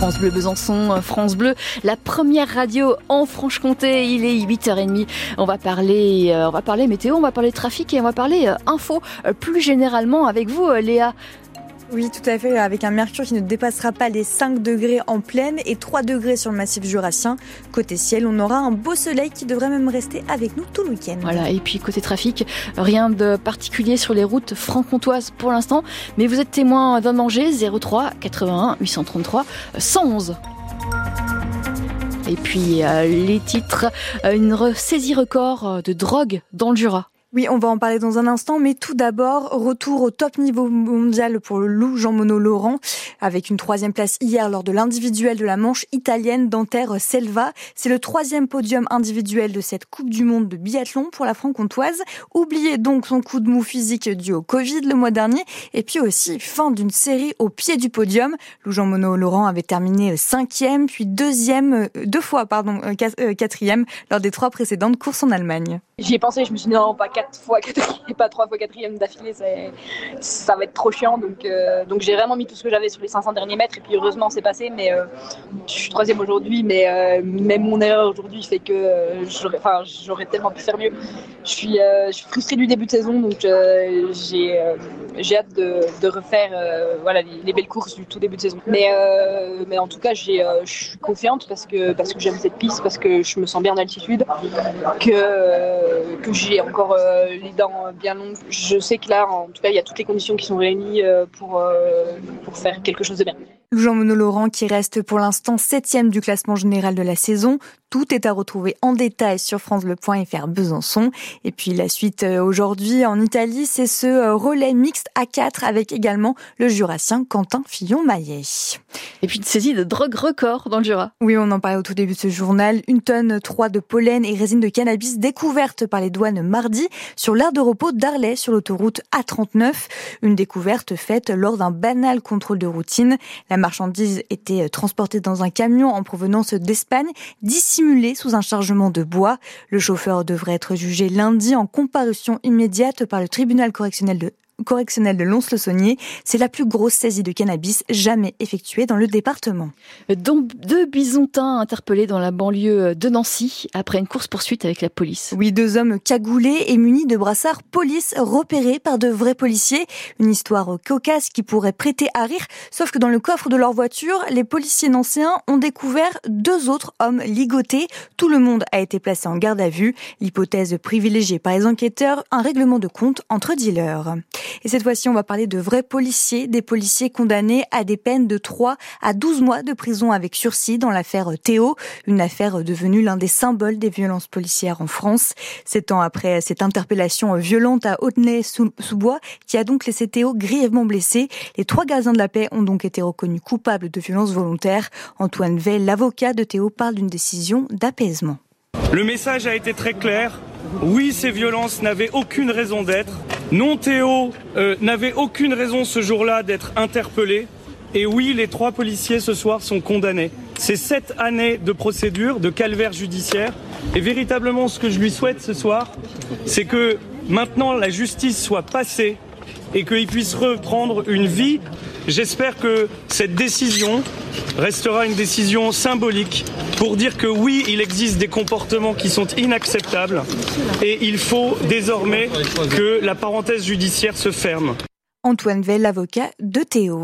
France Bleu Besançon, France Bleu, la première radio en Franche-Comté. Il est 8h30. On va parler, euh, on va parler météo, on va parler trafic et on va parler euh, info euh, plus généralement avec vous, Léa. Oui, tout à fait, avec un mercure qui ne dépassera pas les 5 degrés en pleine et 3 degrés sur le massif jurassien. Côté ciel, on aura un beau soleil qui devrait même rester avec nous tout le week-end. Voilà, et puis côté trafic, rien de particulier sur les routes franc-comtoises pour l'instant, mais vous êtes témoin d'un danger 03 81 833 111. Et puis euh, les titres, euh, une saisie record euh, de drogue dans le Jura. Oui, on va en parler dans un instant, mais tout d'abord, retour au top niveau mondial pour le loup Jean Monod Laurent, avec une troisième place hier lors de l'individuel de la manche italienne d'Anter Selva. C'est le troisième podium individuel de cette Coupe du Monde de biathlon pour la franc-comtoise. Oubliez donc son coup de mou physique dû au Covid le mois dernier, et puis aussi fin d'une série au pied du podium. Lou Jean Monod Laurent avait terminé cinquième, puis deuxième, euh, deux fois, pardon, euh, euh, quatrième lors des trois précédentes courses en Allemagne. J'y ai pensé, je me suis dit non, pas quatre fois quatrième, pas trois fois quatrième d'affilée, ça va être trop chiant. Donc, euh, donc j'ai vraiment mis tout ce que j'avais sur les 500 derniers mètres et puis heureusement c'est passé. Mais euh, je suis troisième aujourd'hui, mais euh, même mon erreur aujourd'hui fait que j'aurais, enfin, j'aurais tellement pu faire mieux. Je suis, frustrée du début de saison, donc j'ai, j'ai hâte de, refaire voilà, les, belles courses du tout début de saison. Mais, mais en tout cas, j'ai, je suis confiante parce que, parce que j'aime cette piste, parce que je me sens bien en altitude, que que j'ai encore euh, les dents bien longues. Je sais que là, en tout cas, il y a toutes les conditions qui sont réunies euh, pour, euh, pour faire quelque chose de bien. Jean Monod Laurent qui reste pour l'instant septième du classement général de la saison. Tout est à retrouver en détail sur francebleu.fr Besançon. Et puis la suite aujourd'hui en Italie, c'est ce relais mixte à 4 avec également le jurassien Quentin Fillon-Maillet. Et puis une saisie de drogue record dans le Jura. Oui, on en parlait au tout début de ce journal. Une tonne 3 de pollen et résine de cannabis découverte par les douanes mardi sur l'aire de repos d'Arlay sur l'autoroute A39. Une découverte faite lors d'un banal contrôle de routine. La marchandise était transportée dans un camion en provenance d'Espagne, dissimulée sous un chargement de bois. Le chauffeur devrait être jugé lundi en comparution immédiate par le tribunal correctionnel de correctionnel de Lons-le-Saunier. C'est la plus grosse saisie de cannabis jamais effectuée dans le département. Donc, deux bisontins interpellés dans la banlieue de Nancy après une course-poursuite avec la police. Oui, deux hommes cagoulés et munis de brassards police repérés par de vrais policiers. Une histoire cocasse qui pourrait prêter à rire, sauf que dans le coffre de leur voiture, les policiers nancéens ont découvert deux autres hommes ligotés. Tout le monde a été placé en garde à vue. L'hypothèse privilégiée par les enquêteurs, un règlement de compte entre dealers. Et cette fois-ci, on va parler de vrais policiers, des policiers condamnés à des peines de 3 à 12 mois de prison avec sursis dans l'affaire Théo, une affaire devenue l'un des symboles des violences policières en France. Sept ans après cette interpellation violente à Hauttenay-sous-Bois, qui a donc laissé Théo grièvement blessé, les trois gardiens de la paix ont donc été reconnus coupables de violences volontaires. Antoine Veil, l'avocat de Théo, parle d'une décision d'apaisement. Le message a été très clair. Oui, ces violences n'avaient aucune raison d'être. Non, Théo euh, n'avait aucune raison ce jour-là d'être interpellé. Et oui, les trois policiers ce soir sont condamnés. C'est sept années de procédure, de calvaire judiciaire. Et véritablement, ce que je lui souhaite ce soir, c'est que maintenant la justice soit passée et qu'il puisse reprendre une vie. J'espère que cette décision restera une décision symbolique pour dire que oui, il existe des comportements qui sont inacceptables et il faut désormais que la parenthèse judiciaire se ferme. Antoine Veil, l'avocat de Théo.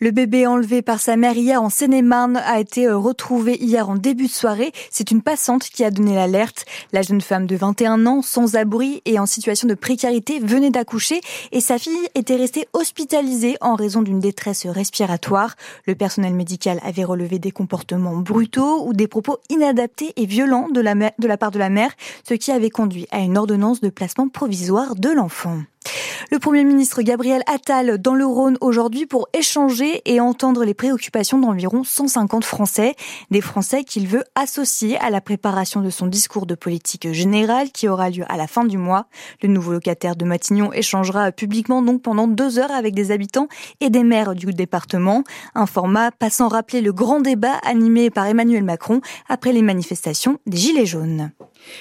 Le bébé enlevé par sa mère hier en Seine-et-Marne a été euh, retrouvé hier en début de soirée. C'est une passante qui a donné l'alerte. La jeune femme de 21 ans, sans abri et en situation de précarité, venait d'accoucher et sa fille était restée hospitalisée en raison d'une détresse respiratoire. Le personnel médical avait relevé des comportements brutaux ou des propos inadaptés et violents de la part de la mère, ce qui avait conduit à une ordonnance de placement provisoire de l'enfant. Le Premier ministre Gabriel Attal dans le Rhône aujourd'hui pour échanger et entendre les préoccupations d'environ 150 Français. Des Français qu'il veut associer à la préparation de son discours de politique générale qui aura lieu à la fin du mois. Le nouveau locataire de Matignon échangera publiquement donc pendant deux heures avec des habitants et des maires du département. Un format passant rappeler le grand débat animé par Emmanuel Macron après les manifestations des Gilets jaunes.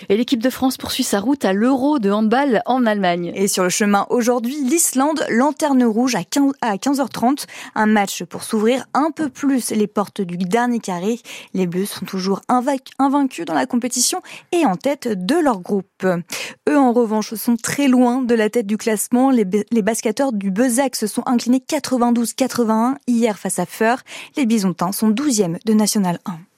Et l'équipe de France poursuit sa route à l'Euro de handball en Allemagne. Et sur le chemin aujourd'hui, l'Islande, lanterne rouge à 15h30. Un match pour s'ouvrir un peu plus les portes du dernier carré. Les Bleus sont toujours invaincus dans la compétition et en tête de leur groupe. Eux, en revanche, sont très loin de la tête du classement. Les, les basketteurs du Bezac se sont inclinés 92-81 hier face à Feur. Les Bisontins sont 12e de National 1.